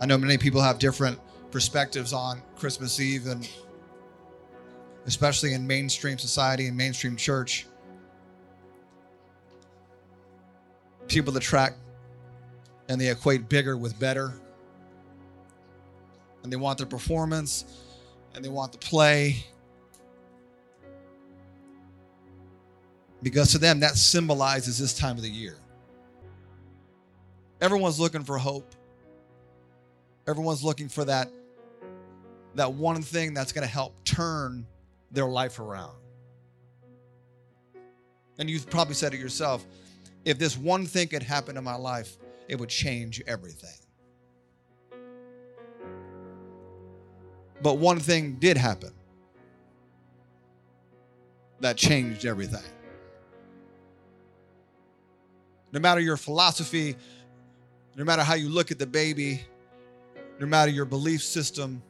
I know many people have different perspectives on Christmas Eve, and especially in mainstream society and mainstream church. People that track and they equate bigger with better. And they want their performance and they want the play. Because to them, that symbolizes this time of the year. Everyone's looking for hope. Everyone's looking for that, that one thing that's going to help turn their life around. And you've probably said it yourself if this one thing could happen in my life, it would change everything. But one thing did happen that changed everything. No matter your philosophy, no matter how you look at the baby, no matter your belief system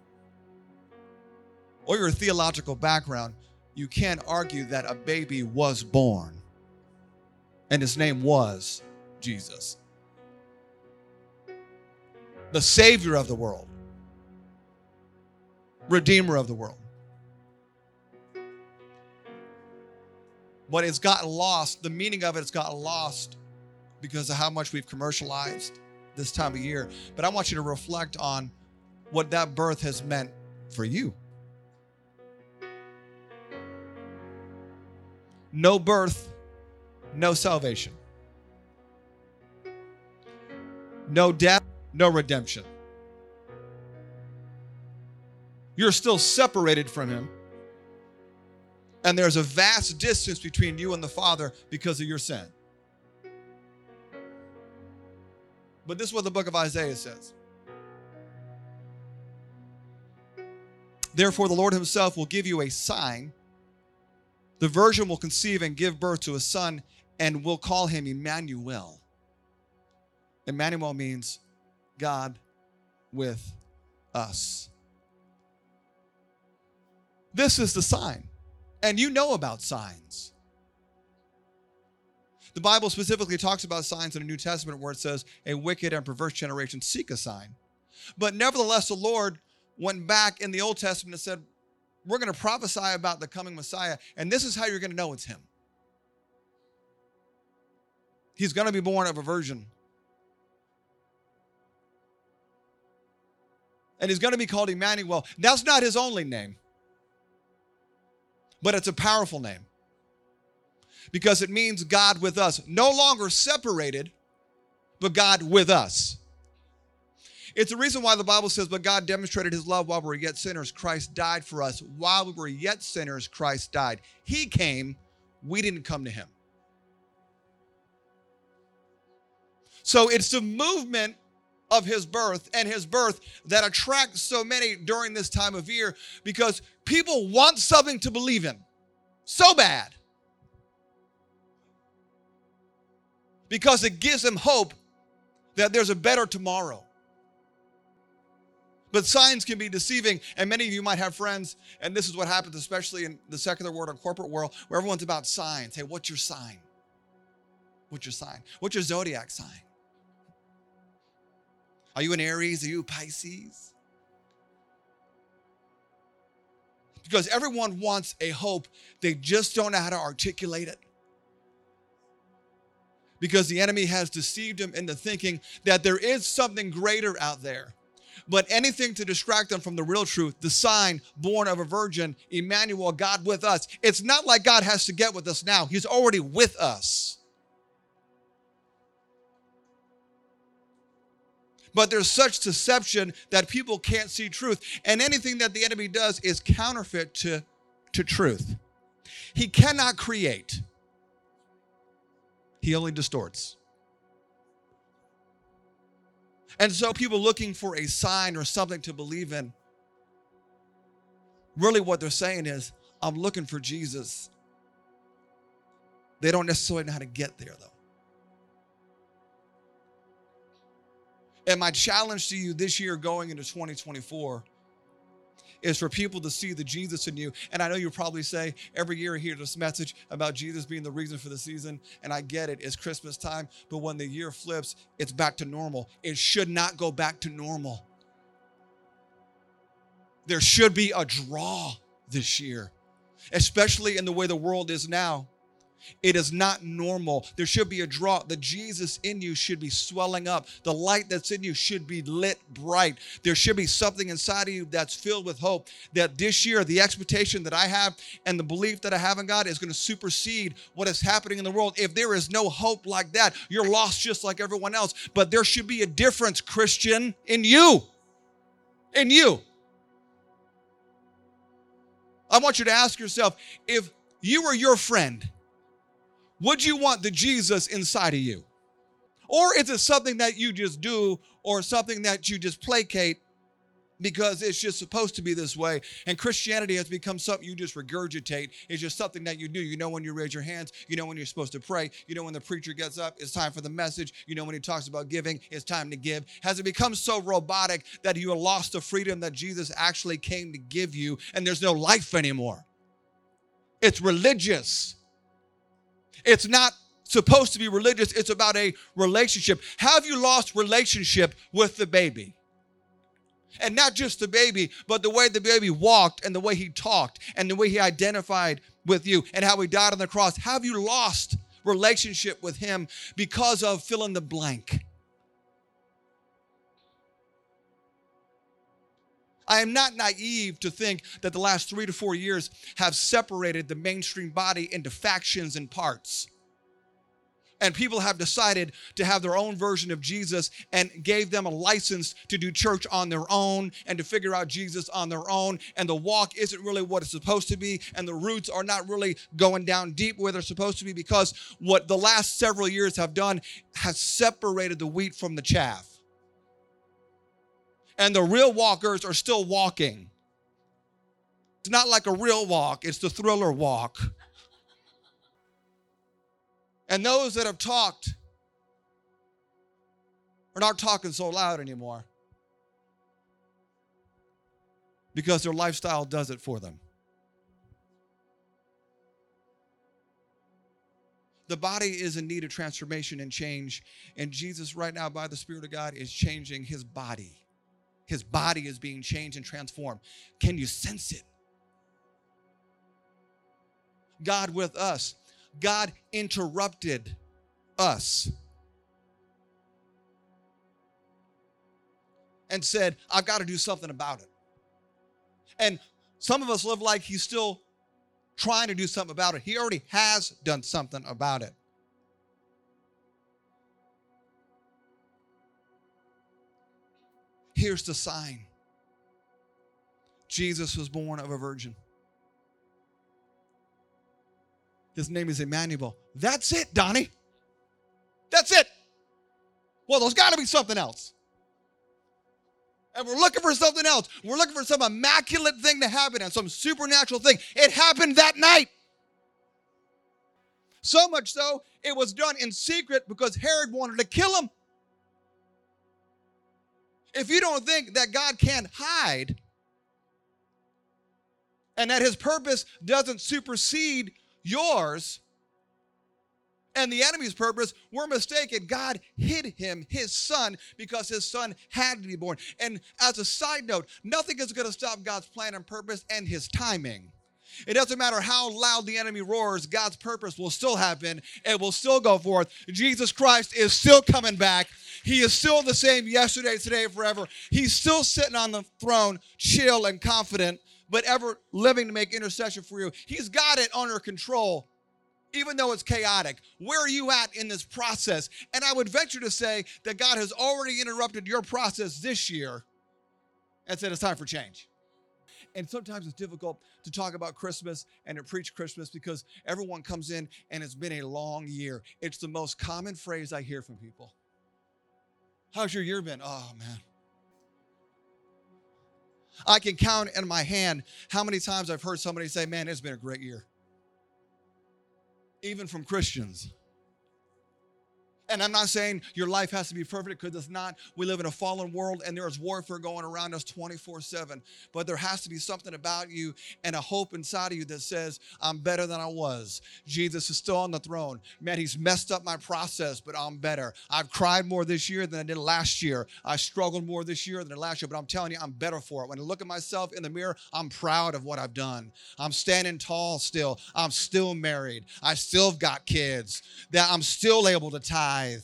or your theological background, you can't argue that a baby was born and his name was Jesus, the Savior of the world, Redeemer of the world. But it's gotten lost. The meaning of it has gotten lost because of how much we've commercialized this time of year. But I want you to reflect on what that birth has meant for you. No birth, no salvation. No death, no redemption. You're still separated from Him. And there's a vast distance between you and the Father because of your sin. But this is what the book of Isaiah says. Therefore, the Lord Himself will give you a sign. The virgin will conceive and give birth to a son, and will call him Emmanuel. Emmanuel means God with us. This is the sign. And you know about signs. The Bible specifically talks about signs in the New Testament where it says, a wicked and perverse generation seek a sign. But nevertheless, the Lord went back in the Old Testament and said, We're going to prophesy about the coming Messiah, and this is how you're going to know it's him. He's going to be born of a virgin. And he's going to be called Emmanuel. That's not his only name, but it's a powerful name because it means God with us. No longer separated, but God with us. It's the reason why the Bible says, But God demonstrated his love while we were yet sinners. Christ died for us. While we were yet sinners, Christ died. He came, we didn't come to him. So it's the movement of his birth and his birth that attracts so many during this time of year because people want something to believe in so bad. Because it gives them hope that there's a better tomorrow. But signs can be deceiving, and many of you might have friends, and this is what happens, especially in the secular world or corporate world, where everyone's about signs. Hey, what's your sign? What's your sign? What's your zodiac sign? Are you an Aries? Are you Pisces? Because everyone wants a hope, they just don't know how to articulate it. Because the enemy has deceived them into thinking that there is something greater out there. But anything to distract them from the real truth, the sign born of a virgin, Emmanuel, God with us. It's not like God has to get with us now, He's already with us. but there's such deception that people can't see truth. And anything that the enemy does is counterfeit to, to truth. He cannot create, he only distorts. And so, people looking for a sign or something to believe in, really what they're saying is, I'm looking for Jesus. They don't necessarily know how to get there, though. And my challenge to you this year going into 2024 is for people to see the Jesus in you. And I know you probably say every year I hear this message about Jesus being the reason for the season. And I get it, it's Christmas time. But when the year flips, it's back to normal. It should not go back to normal. There should be a draw this year, especially in the way the world is now. It is not normal. There should be a draw. The Jesus in you should be swelling up. The light that's in you should be lit bright. There should be something inside of you that's filled with hope. That this year, the expectation that I have and the belief that I have in God is going to supersede what is happening in the world. If there is no hope like that, you're lost just like everyone else. But there should be a difference, Christian, in you. In you. I want you to ask yourself if you were your friend would you want the Jesus inside of you? Or is it something that you just do or something that you just placate because it's just supposed to be this way. And Christianity has become something you just regurgitate. It's just something that you do. You know when you raise your hands, you know when you're supposed to pray, you know when the preacher gets up, it's time for the message, you know when he talks about giving, it's time to give. Has it become so robotic that you have lost the freedom that Jesus actually came to give you and there's no life anymore? It's religious. It's not supposed to be religious, it's about a relationship. Have you lost relationship with the baby? And not just the baby, but the way the baby walked and the way he talked and the way he identified with you and how he died on the cross. Have you lost relationship with him because of fill in the blank? I am not naive to think that the last three to four years have separated the mainstream body into factions and parts. And people have decided to have their own version of Jesus and gave them a license to do church on their own and to figure out Jesus on their own. And the walk isn't really what it's supposed to be. And the roots are not really going down deep where they're supposed to be because what the last several years have done has separated the wheat from the chaff and the real walkers are still walking. It's not like a real walk, it's the thriller walk. And those that have talked are not talking so loud anymore because their lifestyle does it for them. The body is in need of transformation and change, and Jesus, right now, by the Spirit of God, is changing his body. His body is being changed and transformed. Can you sense it? God with us. God interrupted us and said, I've got to do something about it. And some of us live like he's still trying to do something about it. He already has done something about it. Here's the sign Jesus was born of a virgin. His name is Emmanuel. That's it, Donnie. That's it. Well, there's got to be something else. And we're looking for something else. We're looking for some immaculate thing to happen and some supernatural thing. It happened that night. So much so, it was done in secret because Herod wanted to kill him. If you don't think that God can't hide and that his purpose doesn't supersede yours and the enemy's purpose, we're mistaken. God hid him, his son, because his son had to be born. And as a side note, nothing is going to stop God's plan and purpose and his timing. It doesn't matter how loud the enemy roars, God's purpose will still happen. It will still go forth. Jesus Christ is still coming back. He is still the same yesterday, today, forever. He's still sitting on the throne, chill and confident, but ever living to make intercession for you. He's got it under control, even though it's chaotic. Where are you at in this process? And I would venture to say that God has already interrupted your process this year and said it's time for change. And sometimes it's difficult to talk about Christmas and to preach Christmas because everyone comes in and it's been a long year. It's the most common phrase I hear from people. How's your year been? Oh, man. I can count in my hand how many times I've heard somebody say, Man, it's been a great year. Even from Christians. And I'm not saying your life has to be perfect because it's not. We live in a fallen world and there's warfare going around us 24 7. But there has to be something about you and a hope inside of you that says, I'm better than I was. Jesus is still on the throne. Man, he's messed up my process, but I'm better. I've cried more this year than I did last year. I struggled more this year than last year, but I'm telling you, I'm better for it. When I look at myself in the mirror, I'm proud of what I've done. I'm standing tall still. I'm still married. I still have got kids. That I'm still able to tie tithe.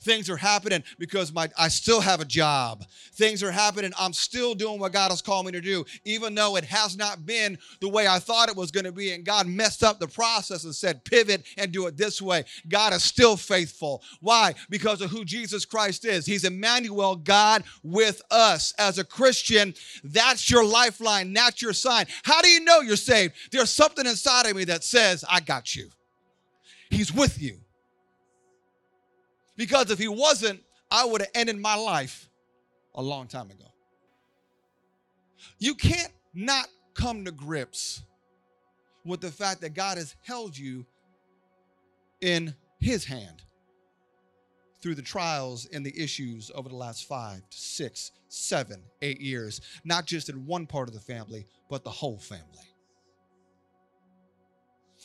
Things are happening because my I still have a job. Things are happening. I'm still doing what God has called me to do, even though it has not been the way I thought it was going to be. And God messed up the process and said, pivot and do it this way. God is still faithful. Why? Because of who Jesus Christ is. He's Emmanuel, God with us. As a Christian, that's your lifeline, that's your sign. How do you know you're saved? There's something inside of me that says, I got you. He's with you. Because if he wasn't, I would have ended my life a long time ago. You can't not come to grips with the fact that God has held you in his hand through the trials and the issues over the last five, six, seven, eight years, not just in one part of the family, but the whole family.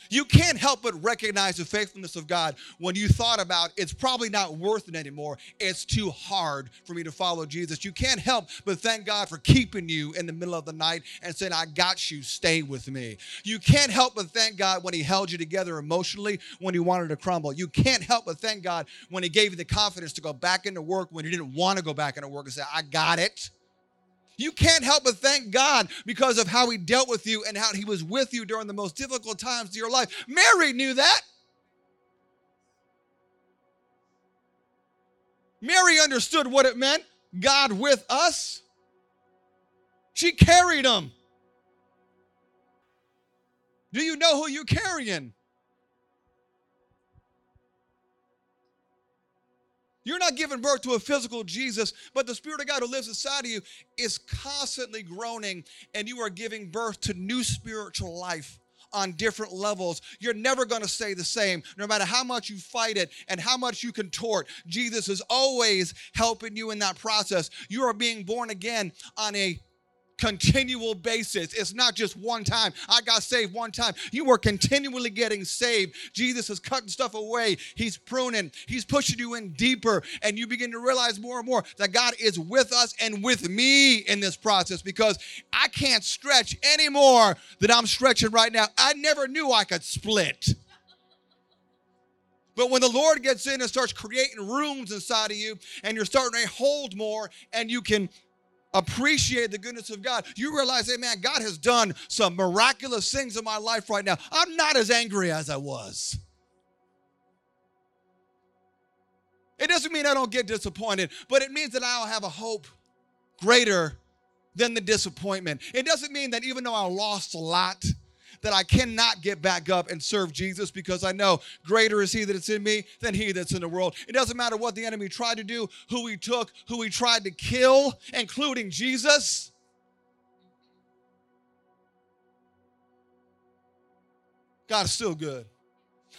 You can't help but recognize the faithfulness of God when you thought about it's probably not worth it anymore. It's too hard for me to follow Jesus. You can't help but thank God for keeping you in the middle of the night and saying, I got you, stay with me. You can't help but thank God when He held you together emotionally when you wanted to crumble. You can't help but thank God when He gave you the confidence to go back into work when you didn't want to go back into work and say, I got it. You can't help but thank God because of how He dealt with you and how He was with you during the most difficult times of your life. Mary knew that. Mary understood what it meant God with us. She carried him. Do you know who you're carrying? You're not giving birth to a physical Jesus, but the Spirit of God who lives inside of you is constantly groaning, and you are giving birth to new spiritual life on different levels. You're never going to stay the same, no matter how much you fight it and how much you contort. Jesus is always helping you in that process. You are being born again on a continual basis. It's not just one time. I got saved one time. You are continually getting saved. Jesus is cutting stuff away. He's pruning. He's pushing you in deeper. And you begin to realize more and more that God is with us and with me in this process because I can't stretch any more than I'm stretching right now. I never knew I could split. But when the Lord gets in and starts creating rooms inside of you, and you're starting to hold more, and you can appreciate the goodness of God, you realize, hey man, God has done some miraculous things in my life right now. I'm not as angry as I was. It doesn't mean I don't get disappointed, but it means that I'll have a hope greater than the disappointment. It doesn't mean that even though I lost a lot, that I cannot get back up and serve Jesus because I know greater is He that's in me than He that's in the world. It doesn't matter what the enemy tried to do, who he took, who he tried to kill, including Jesus. God is still good.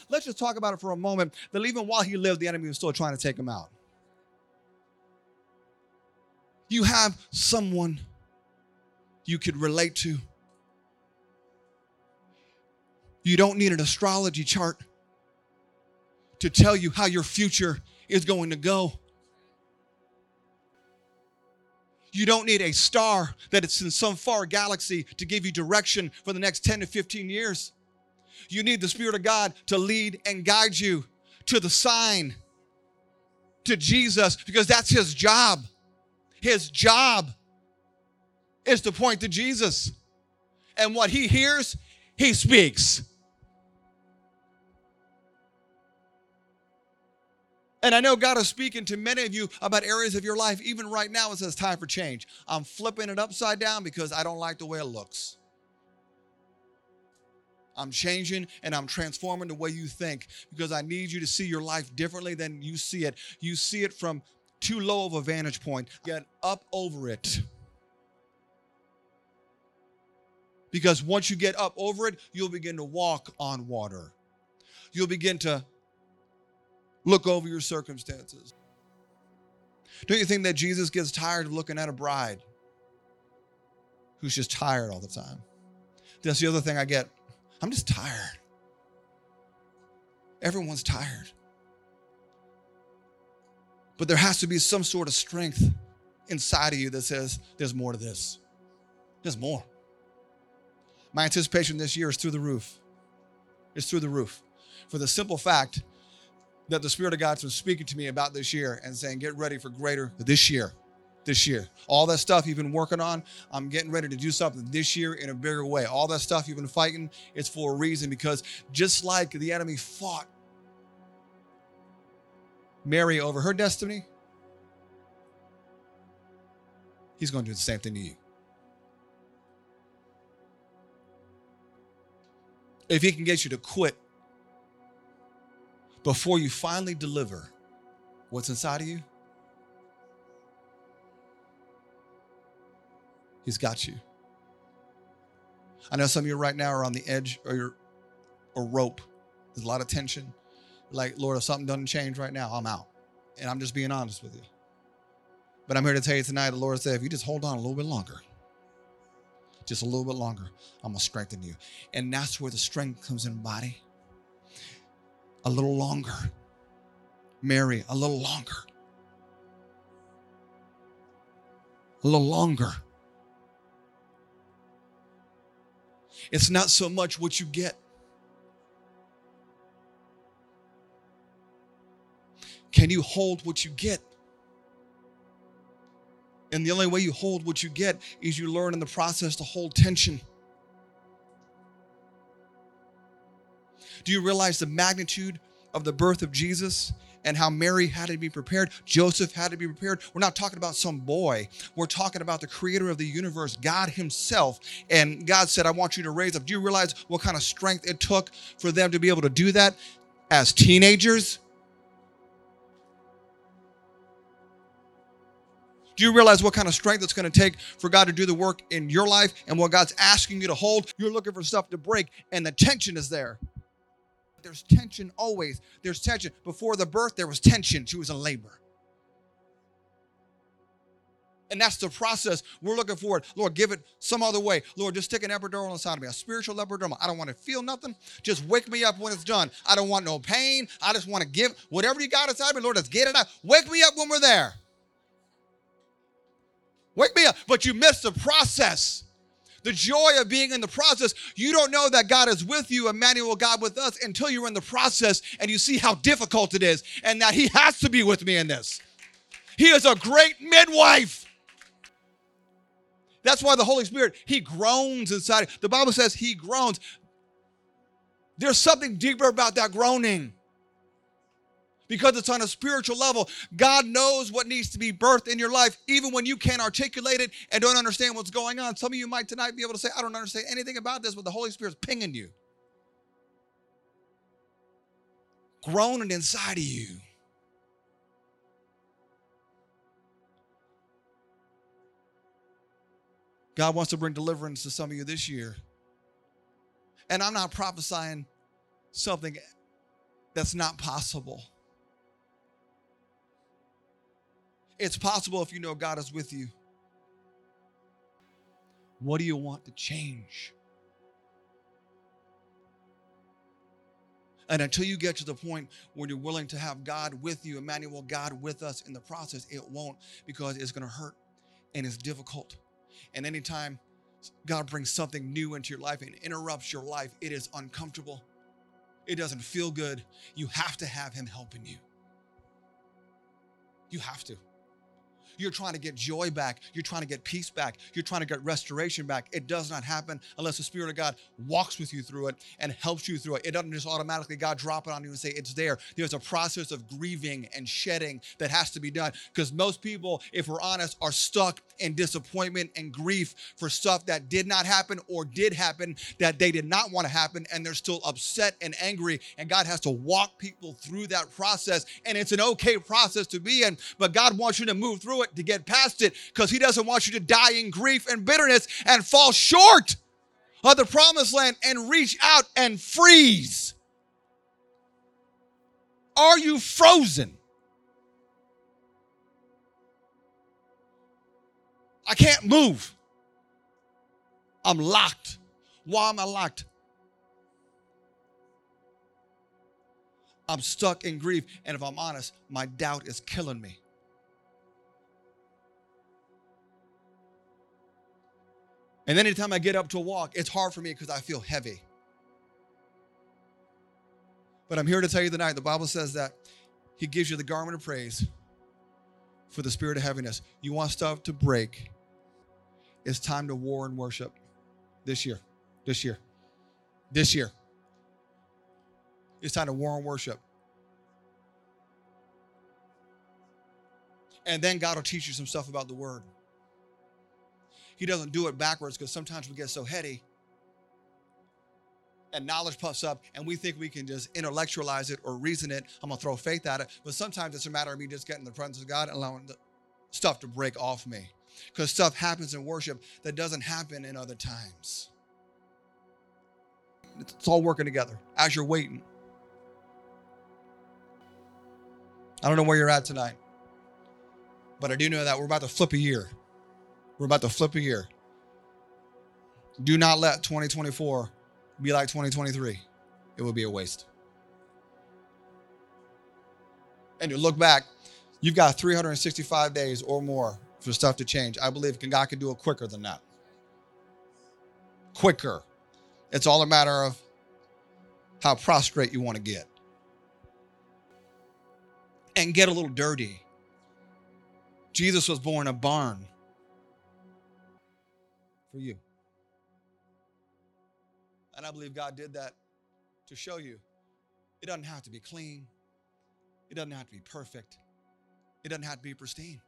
Let's just talk about it for a moment that even while he lived, the enemy was still trying to take him out. You have someone you could relate to you don't need an astrology chart to tell you how your future is going to go. You don't need a star that it's in some far galaxy to give you direction for the next 10 to 15 years. You need the Spirit of God to lead and guide you to the sign, to Jesus, because that's His job. His job is to point to Jesus. And what He hears, He speaks. And I know God is speaking to many of you about areas of your life, even right now, it says time for change. I'm flipping it upside down because I don't like the way it looks. I'm changing and I'm transforming the way you think because I need you to see your life differently than you see it. You see it from too low of a vantage point. Get up over it. Because once you get up over it, you'll begin to walk on water. You'll begin to Look over your circumstances. Don't you think that Jesus gets tired of looking at a bride who's just tired all the time? That's the other thing I get. I'm just tired. Everyone's tired. But there has to be some sort of strength inside of you that says, there's more to this. There's more. My anticipation this year is through the roof. It's through the roof. For the simple fact that the Spirit of God's been speaking to me about this year and saying, get ready for greater this year. This year. All that stuff you've been working on, I'm getting ready to do something this year in a bigger way. All that stuff you've been fighting, it's for a reason because just like the enemy fought Mary over her destiny, he's going to do the same thing to you. If he can get you to quit before you finally deliver what's inside of you, he's got you. I know some of you right now are on the edge or you're a rope. There's a lot of tension. Like, Lord, if something doesn't change right now, I'm out. And I'm just being honest with you. But I'm here to tell you tonight, the Lord said, if you just hold on a little bit longer, just a little bit longer, I'm to strengthen you. And that's where the strength comes in body. A little longer. Mary, a little longer. A little longer. It's not so much what you get. Can you hold what you get? And the only way you hold what you get is you learn in the process to hold tension. Do you realize the magnitude of the birth of Jesus and how Mary had to be prepared? Joseph had to be prepared. We're not talking about some boy. We're talking about the creator of the universe, God Himself. And God said, I want you to raise up. Do you realize what kind of strength it took for them to be able to do that as teenagers? Do you realize what kind of strength it's going to take for God to do the work in your life and what God's asking you to hold? You're looking for stuff to break, and the tension is there. There's tension always. There's tension. Before the birth, there was tension. She was in labor. And that's the process we're looking for. It. Lord, give it some other way. Lord, just stick an epidural inside of me, a spiritual epidural. I don't want to feel nothing. Just wake me up when it's done. I don't want no pain. I just want to give whatever you got inside of me, Lord, just get it out. Wake me up when we're there. Wake me up. But you missed the process. The joy of being in the process. You don't know that God is with you, Emmanuel, God with us, until you're in the process and you see how difficult it is and that He has to be with me in this. He is a great midwife. That's why the Holy Spirit, He groans inside. The Bible says He groans. There's something deeper about that groaning because it's on a spiritual level. God knows what needs to be birthed in your life, even when you can't articulate it and don't understand what's going on. Some of you might tonight be able to say, I don't understand anything about this, but the Holy Spirit's pinging you, groaning inside of you. God wants to bring deliverance to some of you this year. And I'm not prophesying something that's not possible. It's possible if you know God is with you. What do you want to change? And until you get to the point where you're willing to have God with you, Emmanuel, God with us in the process, it won't because it's going to hurt and it's difficult. And anytime God brings something new into your life and interrupts your life, it is uncomfortable. It doesn't feel good. You have to have Him helping you. You have to. You're trying to get joy back. You're trying to get peace back. You're trying to get restoration back. It does not happen unless the Spirit of God walks with you through it and helps you through it. It doesn't just automatically God drop it on you and say it's there. There's a process of grieving and shedding that has to be done because most people, if we're honest, are stuck in disappointment and grief for stuff that did not happen or did happen that they did not want to happen and they're still upset and angry and God has to walk people through that process and it's an okay process to be in but God wants you to move through it to get past it, because He doesn't want you to die in grief and bitterness and fall short of the promised land and reach out and freeze. are you frozen? I can't move. I'm locked. Why am I locked? I'm stuck in grief. And if I'm honest, my doubt is killing me. And then anytime I get up to walk, it's hard for me because I feel heavy. But I'm here to tell you tonight the Bible says that He gives you the garment of praise for the spirit of heaviness. You want stuff to break. It's time to war and worship this year. This year. This year. It's time to war and worship. And then God will teach you some stuff about the word. He doesn't do it backwards because sometimes we get so heady and knowledge puffs up and we think we can just intellectualize it or reason it. I'm to throw faith at it. But sometimes it's a matter of me just getting in the presence of God and allowing the stuff to break off me because stuff happens in worship that doesn't happen in other times. It's all working together as you're waiting. I don't know where you're at tonight, but I do know that we're about to flip a year. We're about to flip a year. Do not let 2024 be like 2023. It will be a waste. And you look back, you've got 365 days or more for stuff to change. I believe God can do it quicker than that. Quicker. It's all a matter of how prostrate you want to get. And get a little dirty. Jesus was born in a barn for you. And I believe God did that to show you it doesn't have to be clean, it doesn't have to be perfect, it doesn't have to be pristine.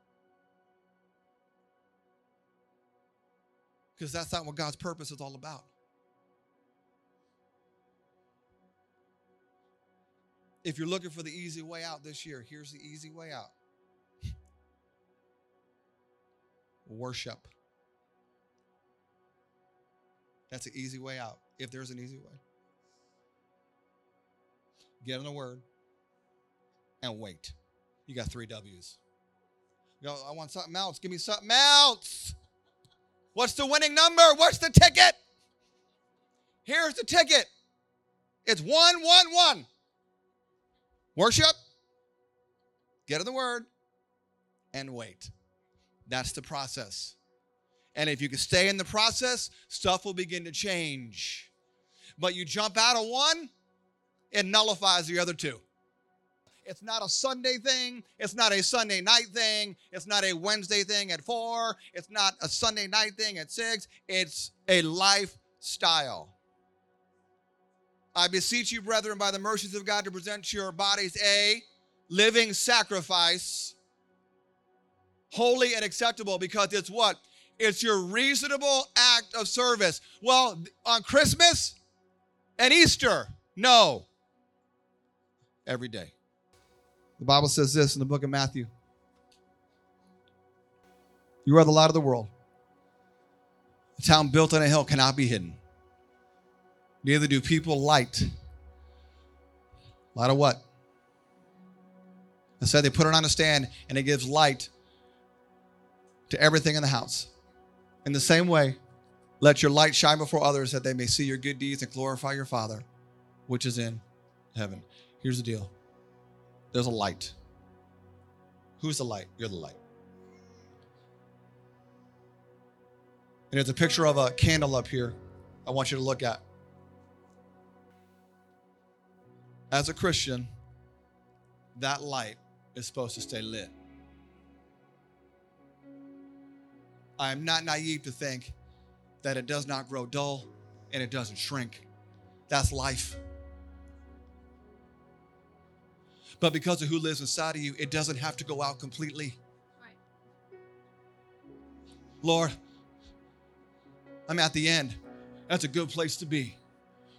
Because that's not what God's purpose is all about. If you're looking for the easy way out this year, here's the easy way out worship. That's an easy way out, if there's an easy way. Get in the Word and wait. You got three W's. Go, I want something else. Give me something else. What's the winning number? What's the ticket? Here's the ticket. It's one, one, one. Worship, get in the Word, and wait. That's the process. And if you can stay in the process, stuff will begin to change. But you jump out of one, it nullifies the other two. It's not a Sunday thing. It's not a Sunday night thing. It's not a Wednesday thing at four. It's not a Sunday night thing at six. It's a lifestyle. I beseech you, brethren, by the mercies of God, to present your bodies a living sacrifice, holy and acceptable, because it's what? It's your reasonable act of service. Well, on Christmas and Easter, no. Every day. The Bible says this in the book of Matthew You are the light of the world. A town built on a hill cannot be hidden. Neither do people light. Light of what? I said they put it on a stand and it gives light to everything in the house. In the same way, let your light shine before others that they may see your good deeds and glorify your Father, which is in heaven. Here's the deal there's a light. Who's the light? You're the light. And there's a picture of a candle up here I want you to look at. As a Christian, that light is supposed to stay lit. I am not naive to think that it does not grow dull and it doesn't shrink. That's life. But because of who lives inside of you, it doesn't have to go out completely. Lord, I'm at the end. That's a good place to be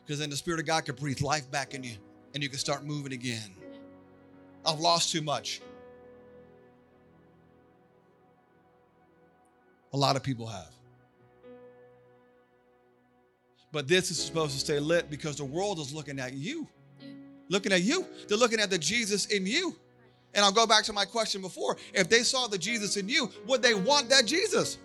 because then the Spirit of God can breathe life back in you and you can start moving again. I've lost too much. A lot of people have. But this is supposed to stay lit because the world is looking at you. looking at you. They're looking at the Jesus in you. And I'll go back to my question before. If they saw the Jesus in you, would they want that Jesus?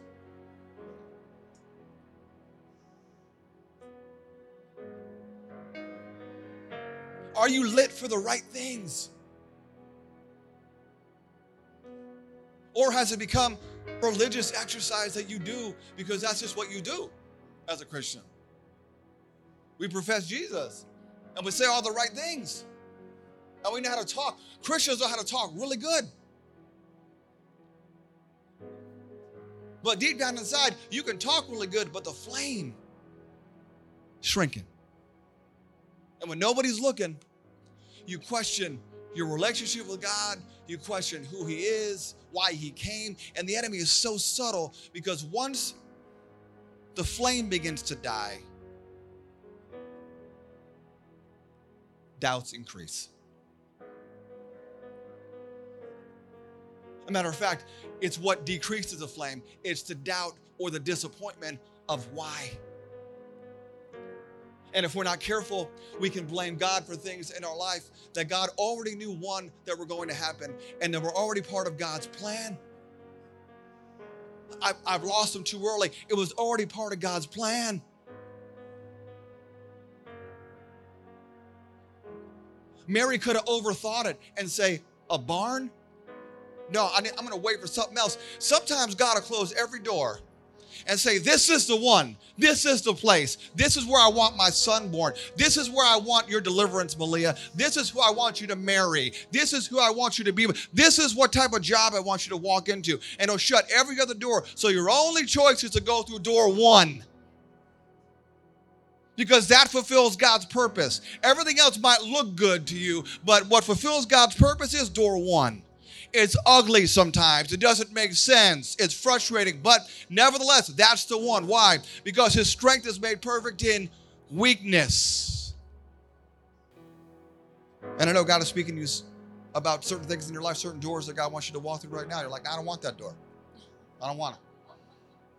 Are you lit for the right things? Or has it become religious exercise that you do because that's just what you do as a Christian? We profess Jesus and we say all the right things. And we know how to talk. Christians know how to talk really good. But deep down inside, you can talk really good, but the flame shrinking. And when nobody's looking, you question your relationship with God, you question who He is, why He came. And the enemy is so subtle because once the flame begins to die, doubts increase. A matter of fact, it's what decreases the flame. It's the doubt or the disappointment of why. And if we're not careful, we can blame God for things in our life that God already knew one that were going to happen and that were already part of God's plan. I, have lost them too early. It was already part of God's plan. Mary could have overthought it and say, A barn? No, I am going to wait for something else. Sometimes God will close every door and say, This is the one. This is the place. This is where I want my son born. This is where I want your deliverance, Malia. This is who I want you to marry. This is who I want you to be. This is what type of job I want you to walk into. And he'll shut every other door. So your only choice is to go through door one. Because that fulfills God's purpose. Everything else might look good to you, but what fulfills God's purpose is door one. It's ugly sometimes. It doesn't make sense. It's frustrating. But nevertheless, that's the one. Why? Because his strength is made perfect in weakness. And I know God is speaking to you about certain things in your life, certain doors that God wants you to walk through right now. You're like, I don't want that door. I don't want it.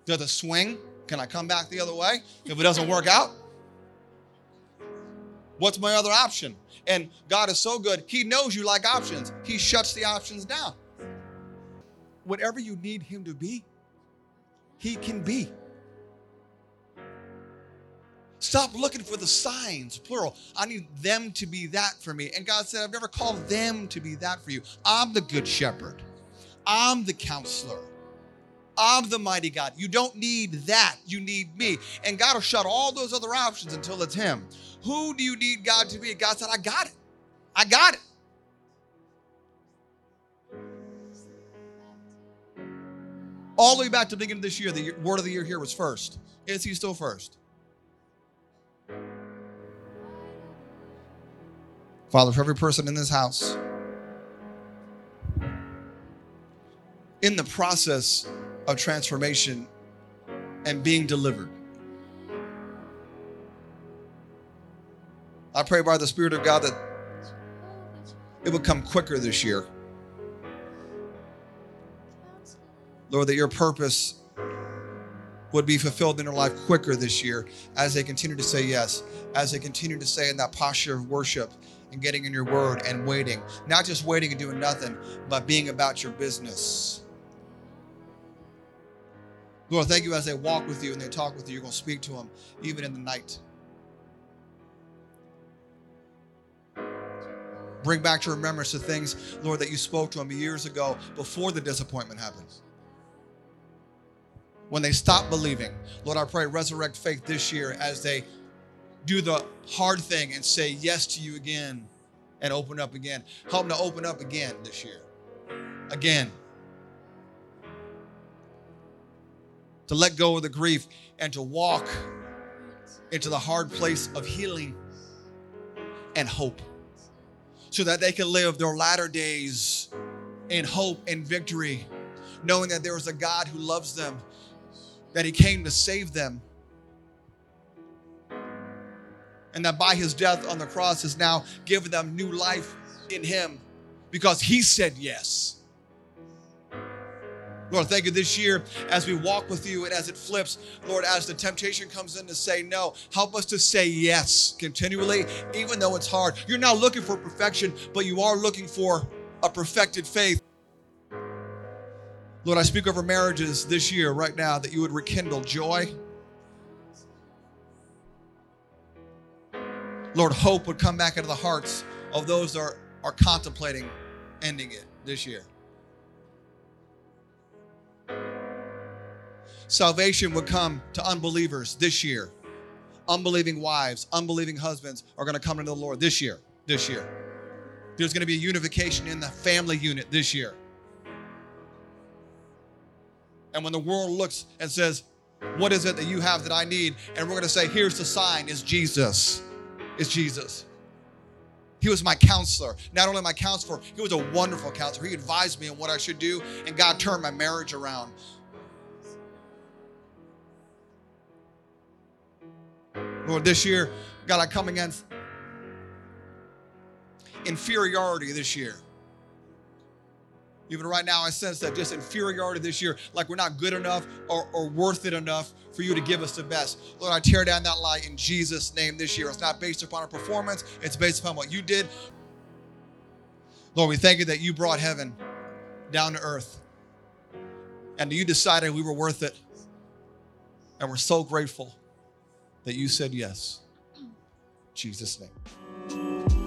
Does it swing? Can I come back the other way if it doesn't work out? What's my other option? And God is so good, He knows you like options. He shuts the options down. Whatever you need Him to be, He can be. Stop looking for the signs, plural. I need them to be that for me. And God said, I've never called them to be that for you. I'm the good shepherd, I'm the counselor. I'm the mighty God. You don't need that. You need me. And God will shut all those other options until it's Him. Who do you need God to be? God said, I got it. I got it. All the way back to the beginning of this year, the word of the year here was first. Is he still first? Father, for every person in this house, in the process of transformation and being delivered, I pray by the Spirit of God that it would come quicker this year. Lord, that your purpose would be fulfilled in their life quicker this year as they continue to say yes, as they continue to say in that posture of worship and getting in your word and waiting. Not just waiting and doing nothing, but being about your business. Lord, thank you as they walk with you and they talk with you. You're going to speak to them even in the night. Bring back to remembrance the things, Lord, that you spoke to them years ago before the disappointment happens. When they stop believing, Lord, I pray resurrect faith this year as they do the hard thing and say yes to you again and open up again. Help them to open up again this year. Again. To let go of the grief and to walk into the hard place of healing and hope so that they can live their latter days in hope and victory, knowing that there is a God who loves them, that He came to save them, and that by His death on the cross has now given them new life in Him because He said yes. Lord, thank you this year as we walk with you and as it flips, Lord, as the temptation comes in to say no, help us to say yes continually, even though it's hard. You're not looking for perfection, but you are looking for a perfected faith. Lord, I speak over marriages this year, right now, that you would rekindle joy. Lord, hope would come back into the hearts of those that are, are contemplating ending it this year. Salvation would come to unbelievers this year. Unbelieving wives, unbelieving husbands are going to come into the Lord this year. This year. There's going to be a unification in the family unit this year. And when the world looks and says, What is it that you have that I need? And we're going to say, Here's the sign is Jesus. It's Jesus. He was my counselor. Not only my counselor, he was a wonderful counselor. He advised me on what I should do, and God turned my marriage around. Lord, this year, God, I come against inferiority this year. Even right now, I sense that just inferiority this year, like we're not good enough or, or worth it enough for you to give us the best. Lord, I tear down that lie in Jesus' name this year. It's not based upon our performance, it's based upon what you did. Lord, we thank you that you brought heaven down to earth and you decided we were worth it. And we're so grateful that you said yes. In Jesus' name.